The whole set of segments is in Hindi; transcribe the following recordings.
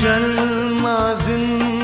gel nazin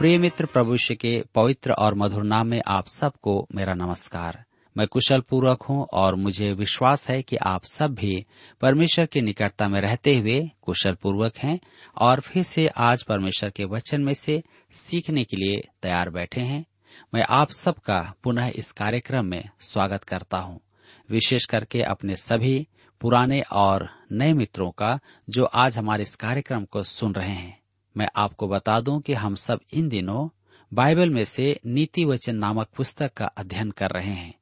प्रिय मित्र प्रभु के पवित्र और मधुर नाम में आप सबको मेरा नमस्कार मैं कुशल पूर्वक हूँ और मुझे विश्वास है कि आप सब भी परमेश्वर की निकटता में रहते हुए कुशल पूर्वक हैं और फिर से आज परमेश्वर के वचन में से सीखने के लिए तैयार बैठे हैं मैं आप सबका पुनः इस कार्यक्रम में स्वागत करता हूँ विशेष करके अपने सभी पुराने और नए मित्रों का जो आज हमारे इस कार्यक्रम को सुन रहे हैं मैं आपको बता दूं कि हम सब इन दिनों बाइबल में से नीति वचन नामक पुस्तक का अध्ययन कर रहे हैं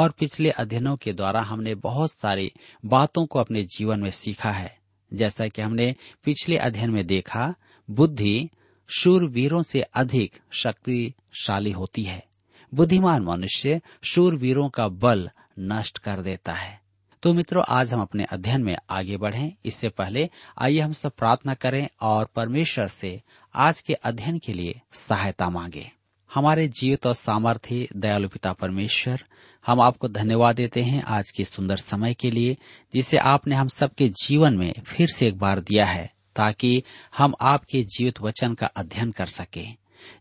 और पिछले अध्ययनों के द्वारा हमने बहुत सारी बातों को अपने जीवन में सीखा है जैसा कि हमने पिछले अध्ययन में देखा बुद्धि शूरवीरों से अधिक शक्तिशाली होती है बुद्धिमान मनुष्य शूरवीरों का बल नष्ट कर देता है तो मित्रों आज हम अपने अध्ययन में आगे बढ़े इससे पहले आइए हम सब प्रार्थना करें और परमेश्वर से आज के अध्ययन के लिए सहायता मांगे हमारे जीवित और सामर्थ्य दयालु पिता परमेश्वर हम आपको धन्यवाद देते हैं आज के सुंदर समय के लिए जिसे आपने हम सबके जीवन में फिर से एक बार दिया है ताकि हम आपके जीवित वचन का अध्ययन कर सकें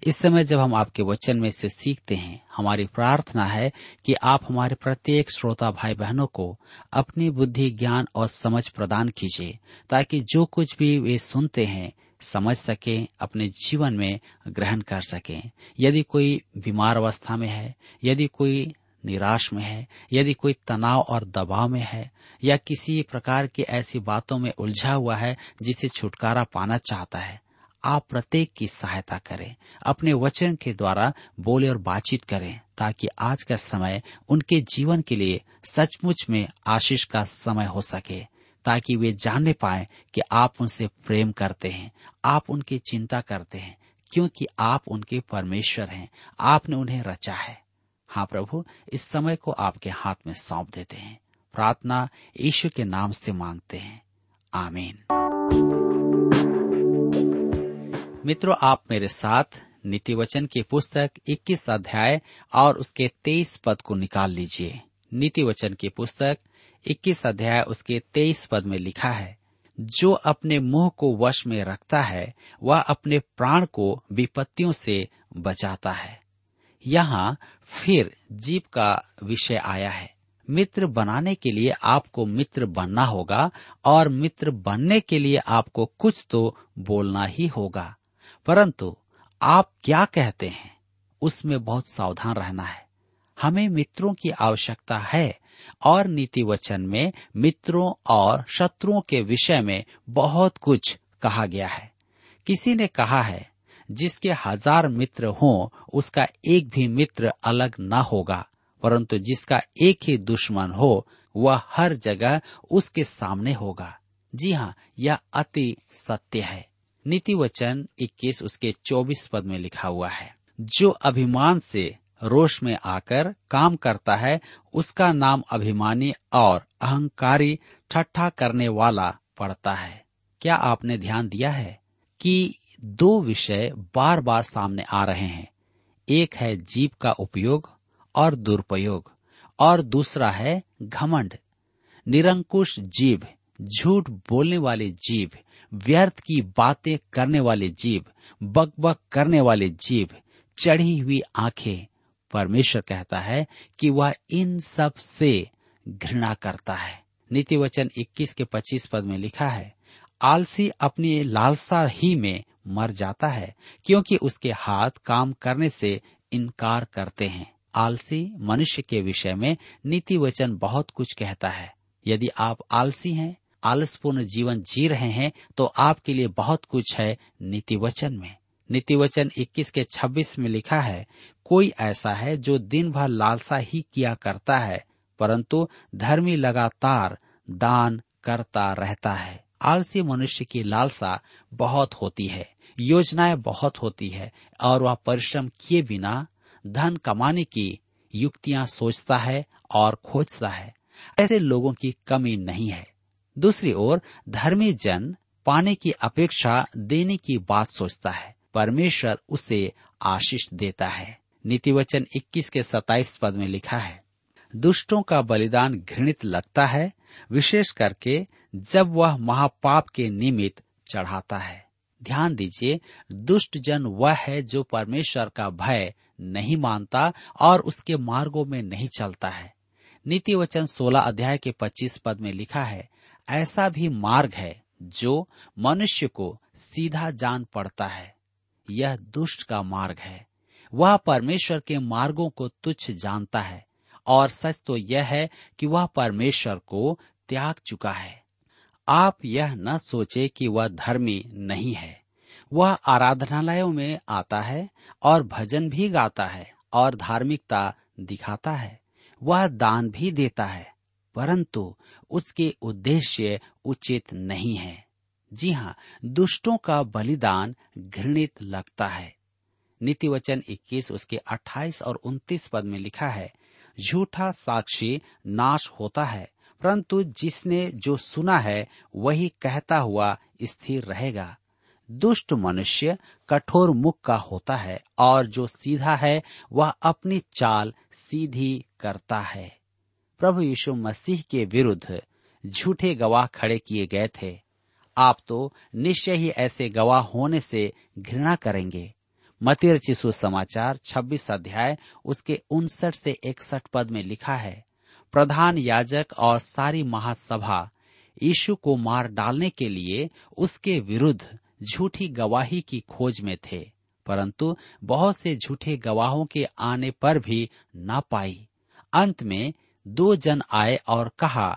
इस समय जब हम आपके वचन में से सीखते हैं हमारी प्रार्थना है कि आप हमारे प्रत्येक श्रोता भाई बहनों को अपनी बुद्धि ज्ञान और समझ प्रदान कीजिए ताकि जो कुछ भी वे सुनते हैं समझ सके अपने जीवन में ग्रहण कर सके यदि कोई बीमार अवस्था में है यदि कोई निराश में है यदि कोई तनाव और दबाव में है या किसी प्रकार की ऐसी बातों में उलझा हुआ है जिसे छुटकारा पाना चाहता है आप प्रत्येक की सहायता करें अपने वचन के द्वारा बोले और बातचीत करें ताकि आज का समय उनके जीवन के लिए सचमुच में आशीष का समय हो सके ताकि वे जानने पाए कि आप उनसे प्रेम करते हैं आप उनकी चिंता करते हैं क्योंकि आप उनके परमेश्वर हैं आपने उन्हें रचा है हाँ प्रभु इस समय को आपके हाथ में सौंप देते हैं प्रार्थना ईश्वर के नाम से मांगते हैं आमीन मित्रों आप मेरे साथ नीति वचन की पुस्तक 21 अध्याय और उसके 23 पद को निकाल लीजिए नीति वचन की पुस्तक 21 अध्याय उसके 23 पद में लिखा है जो अपने मुंह को वश में रखता है वह अपने प्राण को विपत्तियों से बचाता है यहाँ फिर जीप का विषय आया है मित्र बनाने के लिए आपको मित्र बनना होगा और मित्र बनने के लिए आपको कुछ तो बोलना ही होगा परंतु आप क्या कहते हैं उसमें बहुत सावधान रहना है हमें मित्रों की आवश्यकता है और नीति वचन में मित्रों और शत्रुओं के विषय में बहुत कुछ कहा गया है किसी ने कहा है जिसके हजार मित्र हों उसका एक भी मित्र अलग न होगा परंतु जिसका एक ही दुश्मन हो वह हर जगह उसके सामने होगा जी हाँ यह अति सत्य है नीति वचन इक्कीस उसके चौबीस पद में लिखा हुआ है जो अभिमान से रोष में आकर काम करता है उसका नाम अभिमानी और अहंकारी ठट्ठा करने वाला पड़ता है क्या आपने ध्यान दिया है कि दो विषय बार बार सामने आ रहे हैं एक है जीव का उपयोग और दुरुपयोग और दूसरा है घमंड निरंकुश जीव झूठ बोलने वाली जीभ व्यर्थ की बातें करने वाले जीव बक बक करने वाले जीव चढ़ी हुई आंखें परमेश्वर कहता है कि वह इन सब से घृणा करता है नीति वचन इक्कीस के पच्चीस पद में लिखा है आलसी अपनी लालसा ही में मर जाता है क्योंकि उसके हाथ काम करने से इनकार करते हैं आलसी मनुष्य के विषय में नीति वचन बहुत कुछ कहता है यदि आप आलसी हैं आलसपूर्ण जीवन जी रहे हैं तो आपके लिए बहुत कुछ है नीति वचन में नीति वचन इक्कीस के छब्बीस में लिखा है कोई ऐसा है जो दिन भर लालसा ही किया करता है परंतु धर्मी लगातार दान करता रहता है आलसी मनुष्य की लालसा बहुत होती है योजनाएं बहुत होती है और वह परिश्रम किए बिना धन कमाने की युक्तियां सोचता है और खोजता है ऐसे लोगों की कमी नहीं है दूसरी ओर धर्मी जन पाने की अपेक्षा देने की बात सोचता है परमेश्वर उसे आशीष देता है नीति वचन इक्कीस के सताइस पद में लिखा है दुष्टों का बलिदान घृणित लगता है विशेष करके जब वह महापाप के निमित्त चढ़ाता है ध्यान दीजिए दुष्ट जन वह है जो परमेश्वर का भय नहीं मानता और उसके मार्गों में नहीं चलता है नीति वचन 16 अध्याय के 25 पद में लिखा है ऐसा भी मार्ग है जो मनुष्य को सीधा जान पड़ता है यह दुष्ट का मार्ग है वह परमेश्वर के मार्गों को तुच्छ जानता है और सच तो यह है कि वह परमेश्वर को त्याग चुका है आप यह न सोचे कि वह धर्मी नहीं है वह आराधनालयों में आता है और भजन भी गाता है और धार्मिकता दिखाता है वह दान भी देता है परंतु उसके उद्देश्य उचित नहीं है जी हाँ दुष्टों का बलिदान घृणित लगता है नीति वचन इक्कीस उसके 28 और 29 पद में लिखा है झूठा साक्षी नाश होता है परंतु जिसने जो सुना है वही कहता हुआ स्थिर रहेगा दुष्ट मनुष्य कठोर मुख का होता है और जो सीधा है वह अपनी चाल सीधी करता है प्रभु यीशु मसीह के विरुद्ध झूठे गवाह खड़े किए गए थे आप तो निश्चय ही ऐसे गवाह होने से घृणा करेंगे चिशु समाचार छब्बीस अध्याय उसके उनसठ से इकसठ पद में लिखा है प्रधान याजक और सारी महासभा यीशु को मार डालने के लिए उसके विरुद्ध झूठी गवाही की खोज में थे परंतु बहुत से झूठे गवाहों के आने पर भी ना पाई अंत में दो जन आए और कहा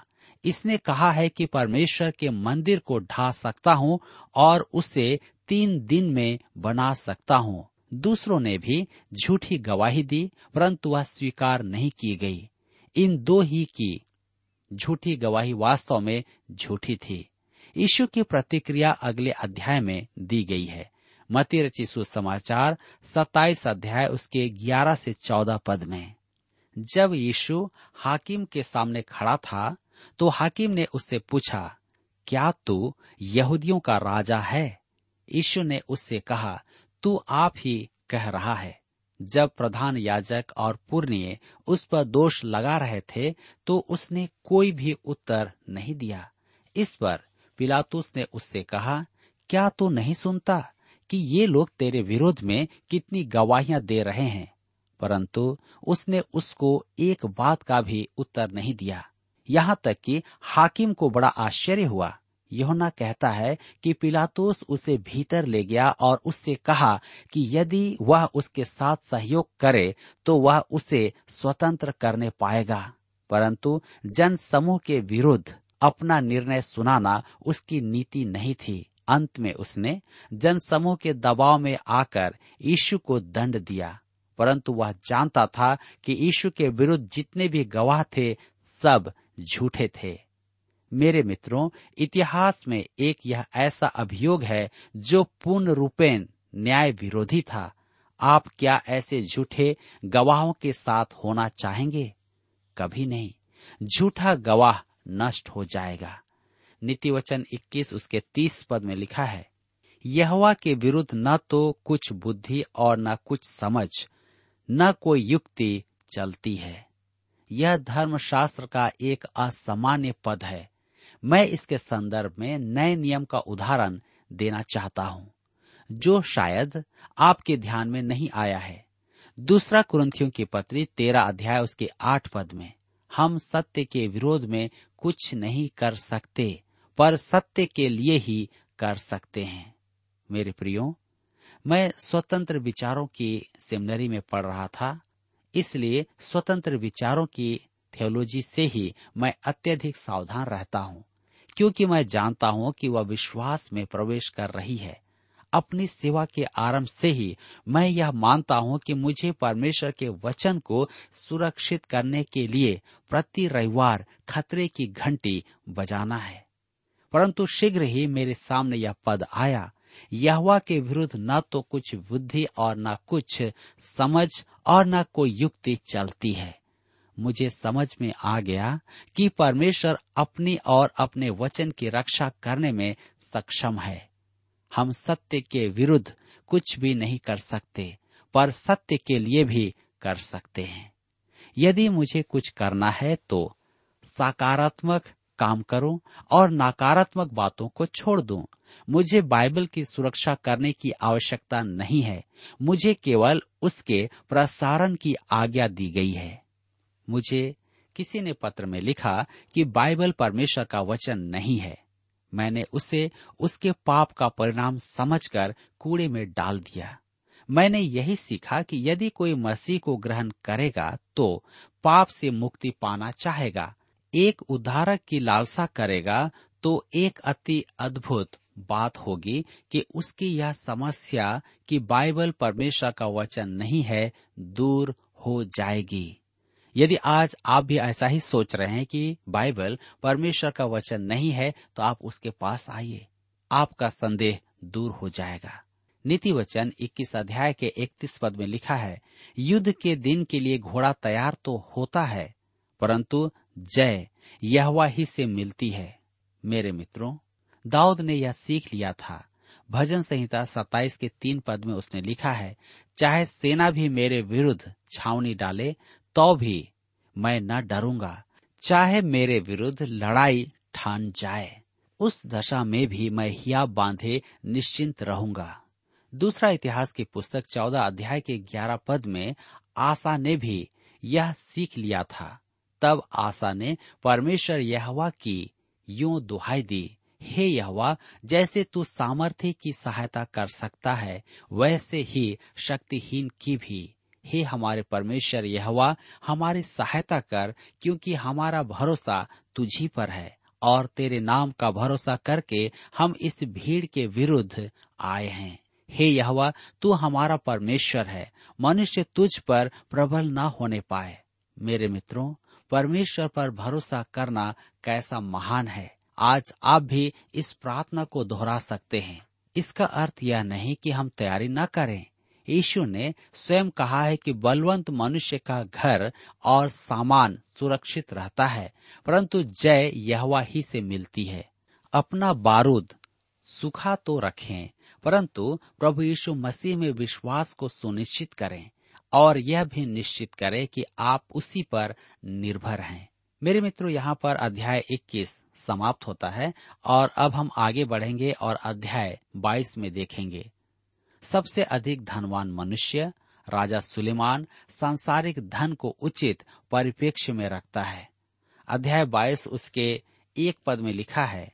इसने कहा है कि परमेश्वर के मंदिर को ढा सकता हूँ और उसे तीन दिन में बना सकता हूँ दूसरों ने भी झूठी गवाही दी परंतु वह स्वीकार नहीं की गई इन दो ही की झूठी गवाही वास्तव में झूठी थी यीशु की प्रतिक्रिया अगले अध्याय में दी गई है मतिरचि सुचार सत्ताईस अध्याय उसके ग्यारह से चौदह पद में जब यीशु हाकिम के सामने खड़ा था तो हाकिम ने उससे पूछा क्या तू यहूदियों का राजा है यीशु ने उससे कहा तू आप ही कह रहा है जब प्रधान याजक और पूर्णिय उस पर दोष लगा रहे थे तो उसने कोई भी उत्तर नहीं दिया इस पर पिलातुस ने उससे कहा क्या तू नहीं सुनता कि ये लोग तेरे विरोध में कितनी गवाहियां दे रहे हैं परंतु उसने उसको एक बात का भी उत्तर नहीं दिया यहाँ तक कि हाकिम को बड़ा आश्चर्य हुआ योना कहता है कि पिलातोस उसे भीतर ले गया और उससे कहा कि यदि वह उसके साथ सहयोग करे तो वह उसे स्वतंत्र करने पाएगा परंतु जन समूह के विरुद्ध अपना निर्णय सुनाना उसकी नीति नहीं थी अंत में उसने जनसमूह के दबाव में आकर यीशु को दंड दिया परंतु वह जानता था कि यीशु के विरुद्ध जितने भी गवाह थे सब झूठे थे मेरे मित्रों इतिहास में एक यह ऐसा अभियोग है जो पूर्ण रूपेण न्याय विरोधी था आप क्या ऐसे झूठे गवाहों के साथ होना चाहेंगे कभी नहीं झूठा गवाह नष्ट हो जाएगा नीति वचन इक्कीस उसके तीस पद में लिखा है यहवा के विरुद्ध न तो कुछ बुद्धि और न कुछ समझ न कोई युक्ति चलती है यह धर्मशास्त्र का एक असामान्य पद है मैं इसके संदर्भ में नए नियम का उदाहरण देना चाहता हूं जो शायद आपके ध्यान में नहीं आया है दूसरा कुरंथियों की पत्री तेरा अध्याय उसके आठ पद में हम सत्य के विरोध में कुछ नहीं कर सकते पर सत्य के लिए ही कर सकते हैं मेरे प्रियो मैं स्वतंत्र विचारों की सेमिनरी में पढ़ रहा था इसलिए स्वतंत्र विचारों की थियोलॉजी से ही मैं अत्यधिक सावधान रहता हूँ क्योंकि मैं जानता हूँ कि वह विश्वास में प्रवेश कर रही है अपनी सेवा के आरंभ से ही मैं यह मानता हूँ कि मुझे परमेश्वर के वचन को सुरक्षित करने के लिए प्रति रविवार खतरे की घंटी बजाना है परंतु शीघ्र ही मेरे सामने यह पद आया यहवा के विरुद्ध न तो कुछ बुद्धि और न कुछ समझ और न कोई युक्ति चलती है मुझे समझ में आ गया कि परमेश्वर अपनी और अपने वचन की रक्षा करने में सक्षम है हम सत्य के विरुद्ध कुछ भी नहीं कर सकते पर सत्य के लिए भी कर सकते हैं यदि मुझे कुछ करना है तो सकारात्मक काम करूं और नकारात्मक बातों को छोड़ दूं मुझे बाइबल की सुरक्षा करने की आवश्यकता नहीं है मुझे केवल उसके प्रसारण की आज्ञा दी गई है मुझे किसी ने पत्र में लिखा कि बाइबल परमेश्वर का वचन नहीं है मैंने उसे उसके पाप का परिणाम समझकर कूड़े में डाल दिया मैंने यही सीखा कि यदि कोई मसीह को ग्रहण करेगा तो पाप से मुक्ति पाना चाहेगा एक उद्धारक की लालसा करेगा तो एक अति अद्भुत बात होगी कि उसकी यह समस्या कि बाइबल परमेश्वर का वचन नहीं है दूर हो जाएगी यदि आज आप भी ऐसा ही सोच रहे हैं कि बाइबल परमेश्वर का वचन नहीं है तो आप उसके पास आइए आपका संदेह दूर हो जाएगा नीति वचन इक्कीस अध्याय के इकतीस पद में लिखा है युद्ध के दिन के लिए घोड़ा तैयार तो होता है परंतु जय यहवा ही से मिलती है मेरे मित्रों दाऊद ने यह सीख लिया था भजन संहिता सताइस के तीन पद में उसने लिखा है चाहे सेना भी मेरे विरुद्ध छावनी डाले तो भी मैं न डरूंगा चाहे मेरे विरुद्ध लड़ाई ठान जाए उस दशा में भी मैं हिया बांधे निश्चिंत रहूंगा दूसरा इतिहास की पुस्तक चौदह अध्याय के ग्यारह पद में आशा ने भी यह सीख लिया था तब आशा ने परमेश्वर यहवा की यूं दुहाई दी हे यहवा जैसे तू सामर्थ्य की सहायता कर सकता है वैसे ही शक्तिहीन की भी हे हमारे परमेश्वर यहवा हमारी सहायता कर क्योंकि हमारा भरोसा तुझी पर है और तेरे नाम का भरोसा करके हम इस भीड़ के विरुद्ध आए हैं हे यहवा तू हमारा परमेश्वर है मनुष्य तुझ पर प्रबल ना होने पाए मेरे मित्रों परमेश्वर पर भरोसा करना कैसा महान है आज आप भी इस प्रार्थना को दोहरा सकते हैं इसका अर्थ यह नहीं कि हम तैयारी न करें यीशु ने स्वयं कहा है कि बलवंत मनुष्य का घर और सामान सुरक्षित रहता है परंतु जय यहवा ही से मिलती है अपना बारूद सुखा तो रखें परंतु प्रभु यीशु मसीह में विश्वास को सुनिश्चित करें और यह भी निश्चित करें कि आप उसी पर निर्भर हैं मेरे मित्रों यहाँ पर अध्याय 21 समाप्त होता है और अब हम आगे बढ़ेंगे और अध्याय 22 में देखेंगे सबसे अधिक धनवान मनुष्य राजा सुलेमान सांसारिक धन को उचित परिप्रेक्ष्य में रखता है अध्याय 22 उसके एक पद में लिखा है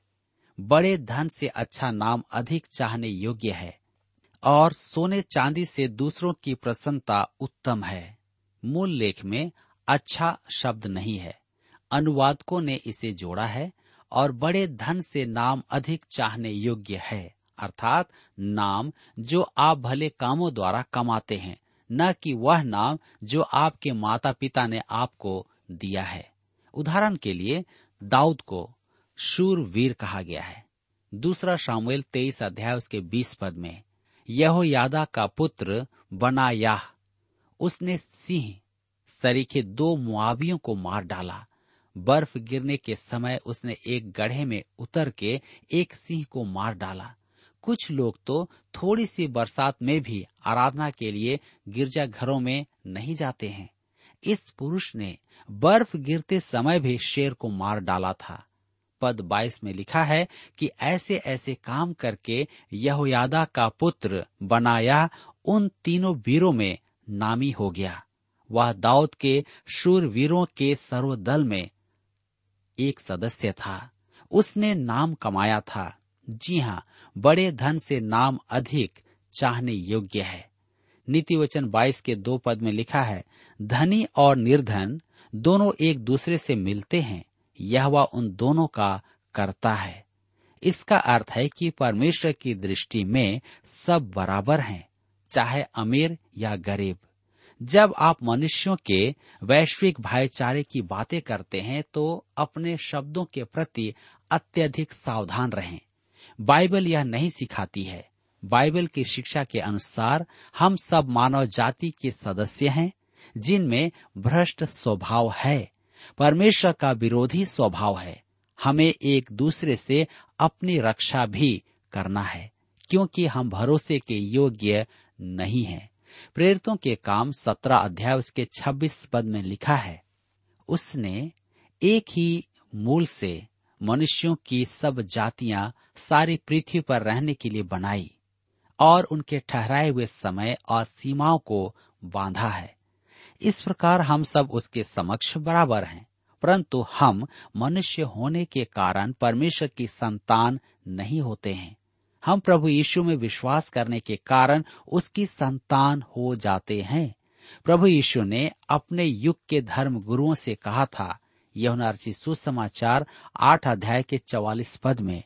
बड़े धन से अच्छा नाम अधिक चाहने योग्य है और सोने चांदी से दूसरों की प्रसन्नता उत्तम है मूल लेख में अच्छा शब्द नहीं है अनुवादकों ने इसे जोड़ा है और बड़े धन से नाम अधिक चाहने योग्य है अर्थात नाम जो आप भले कामों द्वारा कमाते हैं न कि वह नाम जो आपके माता पिता ने आपको दिया है उदाहरण के लिए दाऊद को वीर कहा गया है दूसरा शामिल तेईस अध्याय उसके बीस पद में यादा का पुत्र बनायाह उसने सिंह सरीखे दो मुआवियों को मार डाला बर्फ गिरने के समय उसने एक गढ़े में उतर के एक सिंह को मार डाला कुछ लोग तो थोड़ी सी बरसात में भी आराधना के लिए गिरजा घरों में नहीं जाते हैं इस पुरुष ने बर्फ गिरते समय भी शेर को मार डाला था पद 22 में लिखा है कि ऐसे ऐसे काम करके यहोयादा का पुत्र बनाया उन तीनों वीरों में नामी हो गया वह दाऊद के शूर वीरों के सर्वदल में एक सदस्य था उसने नाम कमाया था जी हाँ बड़े धन से नाम अधिक चाहने योग्य है नीति वचन बाईस के दो पद में लिखा है धनी और निर्धन दोनों एक दूसरे से मिलते हैं यह वह उन दोनों का करता है इसका अर्थ है कि परमेश्वर की दृष्टि में सब बराबर हैं चाहे अमीर या गरीब जब आप मनुष्यों के वैश्विक भाईचारे की बातें करते हैं तो अपने शब्दों के प्रति अत्यधिक सावधान रहें बाइबल यह नहीं सिखाती है बाइबल की शिक्षा के अनुसार हम सब मानव जाति के सदस्य हैं जिनमें भ्रष्ट स्वभाव है परमेश्वर का विरोधी स्वभाव है हमें एक दूसरे से अपनी रक्षा भी करना है क्योंकि हम भरोसे के योग्य नहीं हैं। प्रेरितों के काम सत्रह अध्याय उसके छब्बीस पद में लिखा है उसने एक ही मूल से मनुष्यों की सब जातियां सारी पृथ्वी पर रहने के लिए बनाई और उनके ठहराए हुए समय और सीमाओं को बांधा है इस प्रकार हम सब उसके समक्ष बराबर हैं परंतु हम मनुष्य होने के कारण परमेश्वर की संतान नहीं होते हैं हम प्रभु यीशु में विश्वास करने के कारण उसकी संतान हो जाते हैं प्रभु यीशु ने अपने युग के धर्म गुरुओं से कहा था यहुनार्ची सुसमाचार आठ अध्याय के चौवालीस पद में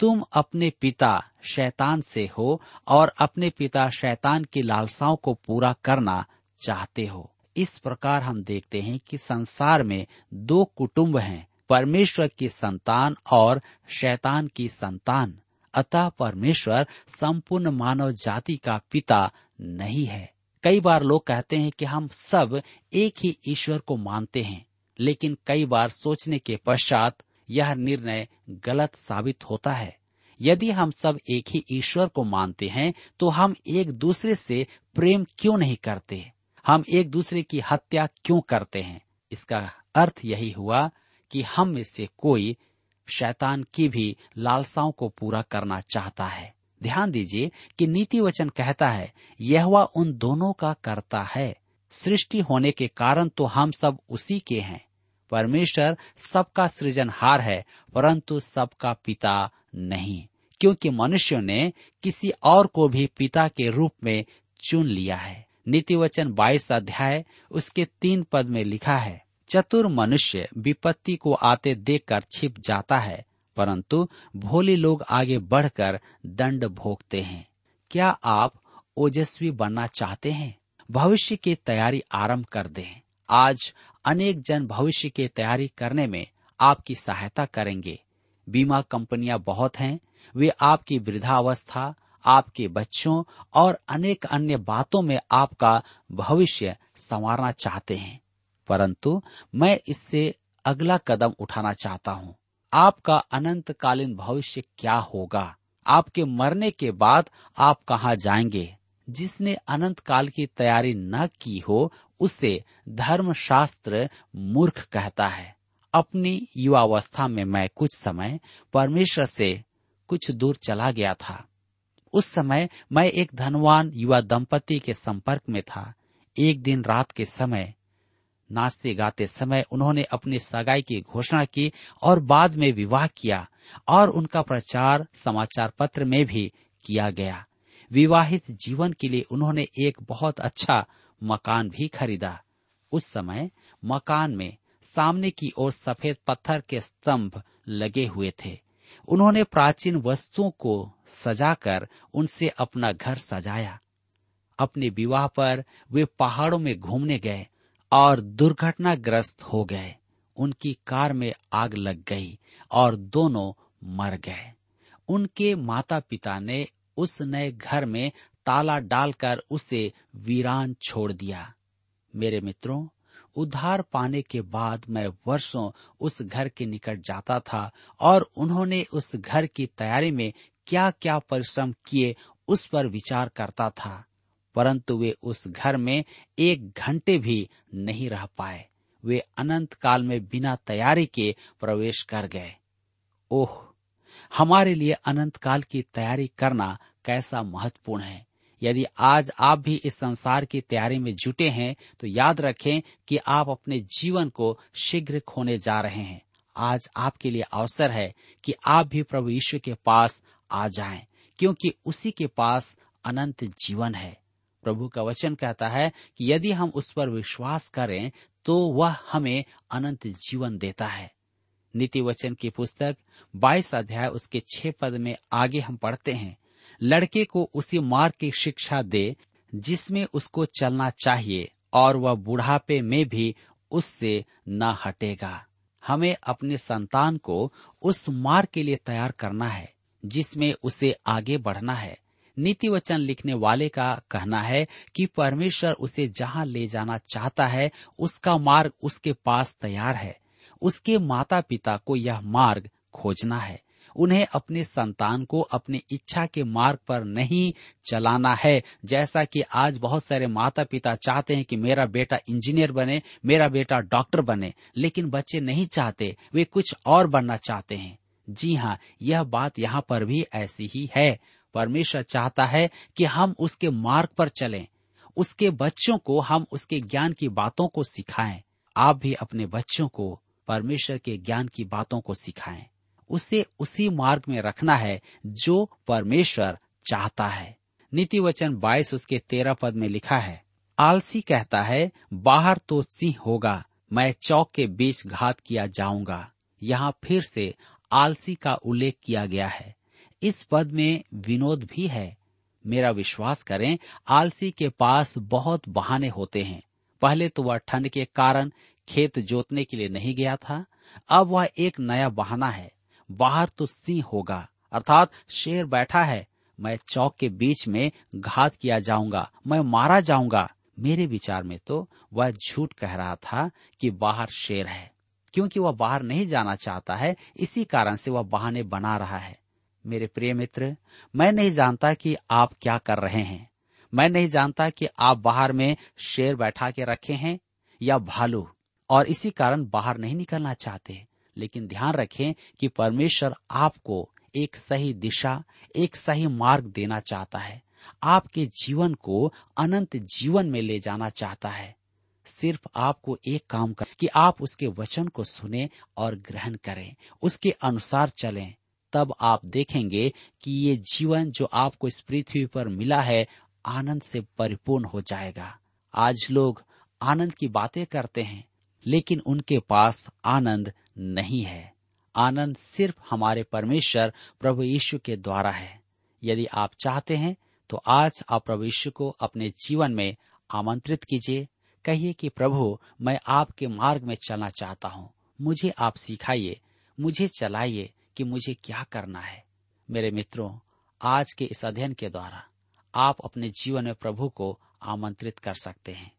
तुम अपने पिता शैतान से हो और अपने पिता शैतान की लालसाओं को पूरा करना चाहते हो इस प्रकार हम देखते हैं कि संसार में दो कुटुंब हैं परमेश्वर की संतान और शैतान की संतान अतः परमेश्वर संपूर्ण मानव जाति का पिता नहीं है कई बार लोग कहते हैं कि हम सब एक ही ईश्वर को मानते हैं लेकिन कई बार सोचने के पश्चात यह निर्णय गलत साबित होता है यदि हम सब एक ही ईश्वर को मानते हैं तो हम एक दूसरे से प्रेम क्यों नहीं करते हम एक दूसरे की हत्या क्यों करते हैं इसका अर्थ यही हुआ कि हम में से कोई शैतान की भी लालसाओं को पूरा करना चाहता है ध्यान दीजिए कि नीति वचन कहता है यह उन दोनों का करता है सृष्टि होने के कारण तो हम सब उसी के हैं परमेश्वर सबका सृजनहार है परंतु सबका पिता नहीं क्योंकि मनुष्यों ने किसी और को भी पिता के रूप में चुन लिया है नीति वचन बाईस अध्याय उसके तीन पद में लिखा है चतुर मनुष्य विपत्ति को आते देखकर छिप जाता है परंतु भोले लोग आगे बढ़कर दंड भोगते हैं क्या आप ओजस्वी बनना चाहते हैं भविष्य की तैयारी आरंभ कर दें आज अनेक जन भविष्य की तैयारी करने में आपकी सहायता करेंगे बीमा कंपनियां बहुत हैं वे आपकी वृद्धावस्था आपके बच्चों और अनेक अन्य बातों में आपका भविष्य संवारना चाहते हैं परंतु मैं इससे अगला कदम उठाना चाहता हूँ आपका अनंतकालीन भविष्य क्या होगा आपके मरने के बाद आप कहाँ जाएंगे जिसने अनंत काल की तैयारी न की हो उसे धर्मशास्त्र मूर्ख कहता है अपनी युवावस्था में मैं कुछ समय परमेश्वर से कुछ दूर चला गया था उस समय मैं एक धनवान युवा दंपति के संपर्क में था एक दिन रात के समय नाचते गाते समय उन्होंने अपने सगाई की घोषणा की और बाद में विवाह किया और उनका प्रचार समाचार पत्र में भी किया गया विवाहित जीवन के लिए उन्होंने एक बहुत अच्छा मकान भी खरीदा उस समय मकान में सामने की ओर सफेद पत्थर के स्तंभ लगे हुए थे उन्होंने प्राचीन वस्तुओं को सजाकर उनसे अपना घर सजाया अपने विवाह पर वे पहाड़ों में घूमने गए और दुर्घटनाग्रस्त हो गए उनकी कार में आग लग गई और दोनों मर गए उनके माता पिता ने उस नए घर में ताला डालकर उसे वीरान छोड़ दिया मेरे मित्रों उधार पाने के बाद मैं वर्षों उस घर के निकट जाता था और उन्होंने उस घर की तैयारी में क्या क्या परिश्रम किए उस पर विचार करता था परंतु वे उस घर में एक घंटे भी नहीं रह पाए वे अनंत काल में बिना तैयारी के प्रवेश कर गए ओह हमारे लिए अनंत काल की तैयारी करना कैसा महत्वपूर्ण है यदि आज आप भी इस संसार की तैयारी में जुटे हैं तो याद रखें कि आप अपने जीवन को शीघ्र खोने जा रहे हैं आज आपके लिए अवसर है कि आप भी प्रभु ईश्वर के पास आ जाएं क्योंकि उसी के पास अनंत जीवन है प्रभु का वचन कहता है कि यदि हम उस पर विश्वास करें तो वह हमें अनंत जीवन देता है नीति वचन की पुस्तक 22 अध्याय उसके छह पद में आगे हम पढ़ते हैं लड़के को उसी मार्ग की शिक्षा दे जिसमें उसको चलना चाहिए और वह बुढ़ापे में भी उससे न हटेगा हमें अपने संतान को उस मार्ग के लिए तैयार करना है जिसमें उसे आगे बढ़ना है नीति वचन लिखने वाले का कहना है कि परमेश्वर उसे जहां ले जाना चाहता है उसका मार्ग उसके पास तैयार है उसके माता पिता को यह मार्ग खोजना है उन्हें अपने संतान को अपने इच्छा के मार्ग पर नहीं चलाना है जैसा कि आज बहुत सारे माता पिता चाहते हैं कि मेरा बेटा इंजीनियर बने मेरा बेटा डॉक्टर बने लेकिन बच्चे नहीं चाहते वे कुछ और बनना चाहते हैं जी हाँ यह बात यहाँ पर भी ऐसी ही है परमेश्वर चाहता है कि हम उसके मार्ग पर चलें उसके बच्चों को हम उसके ज्ञान की बातों को सिखाएं आप भी अपने बच्चों को परमेश्वर के ज्ञान की बातों को सिखाएं उसे उसी मार्ग में रखना है जो परमेश्वर चाहता है नीति वचन बाईस उसके तेरह पद में लिखा है आलसी कहता है बाहर तो सिंह होगा मैं चौक के बीच घात किया जाऊंगा यहाँ फिर से आलसी का उल्लेख किया गया है इस पद में विनोद भी है मेरा विश्वास करें आलसी के पास बहुत बहाने होते हैं पहले तो वह ठंड के कारण खेत जोतने के लिए नहीं गया था अब वह एक नया बहाना है बाहर तो सिंह होगा अर्थात शेर बैठा है मैं चौक के बीच में घात किया जाऊंगा मैं मारा जाऊंगा मेरे विचार में तो वह झूठ कह रहा था कि बाहर शेर है क्योंकि वह बाहर नहीं जाना चाहता है इसी कारण से वह बहाने बना रहा है मेरे प्रिय मित्र मैं नहीं जानता कि आप क्या कर रहे हैं मैं नहीं जानता कि आप बाहर में शेर बैठा के रखे हैं या भालू और इसी कारण बाहर नहीं निकलना चाहते लेकिन ध्यान रखें कि परमेश्वर आपको एक सही दिशा एक सही मार्ग देना चाहता है आपके जीवन को अनंत जीवन में ले जाना चाहता है सिर्फ आपको एक काम कर कि आप उसके वचन को सुने और ग्रहण करें उसके अनुसार चलें तब आप देखेंगे कि ये जीवन जो आपको इस पृथ्वी पर मिला है आनंद से परिपूर्ण हो जाएगा आज लोग आनंद की बातें करते हैं लेकिन उनके पास आनंद नहीं है आनंद सिर्फ हमारे परमेश्वर प्रभु यीशु के द्वारा है यदि आप चाहते हैं तो आज आप प्रभु यीशु को अपने जीवन में आमंत्रित कीजिए कहिए कि प्रभु मैं आपके मार्ग में चलना चाहता हूँ मुझे आप सिखाइए मुझे चलाइए कि मुझे क्या करना है मेरे मित्रों आज के इस अध्ययन के द्वारा आप अपने जीवन में प्रभु को आमंत्रित कर सकते हैं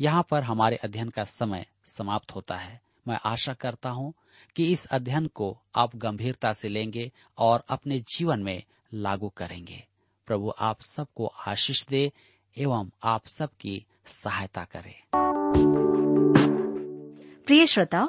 यहाँ पर हमारे अध्ययन का समय समाप्त होता है मैं आशा करता हूँ कि इस अध्ययन को आप गंभीरता से लेंगे और अपने जीवन में लागू करेंगे प्रभु आप सबको आशीष दे एवं आप सबकी सहायता करे प्रिय श्रोताओ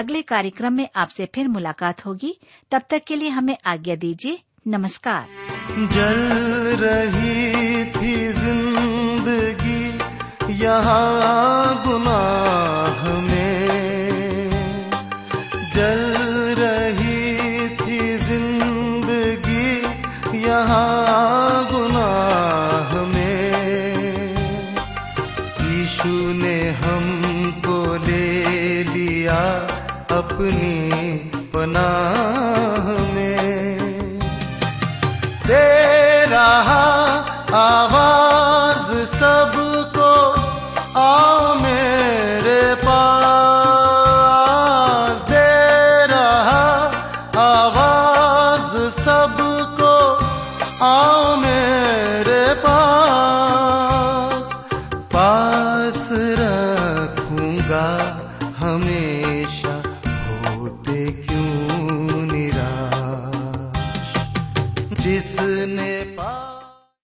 अगले कार्यक्रम में आपसे फिर मुलाकात होगी तब तक के लिए हमें आज्ञा दीजिए नमस्कार जल रही थी जिंदगी यहाँ गुना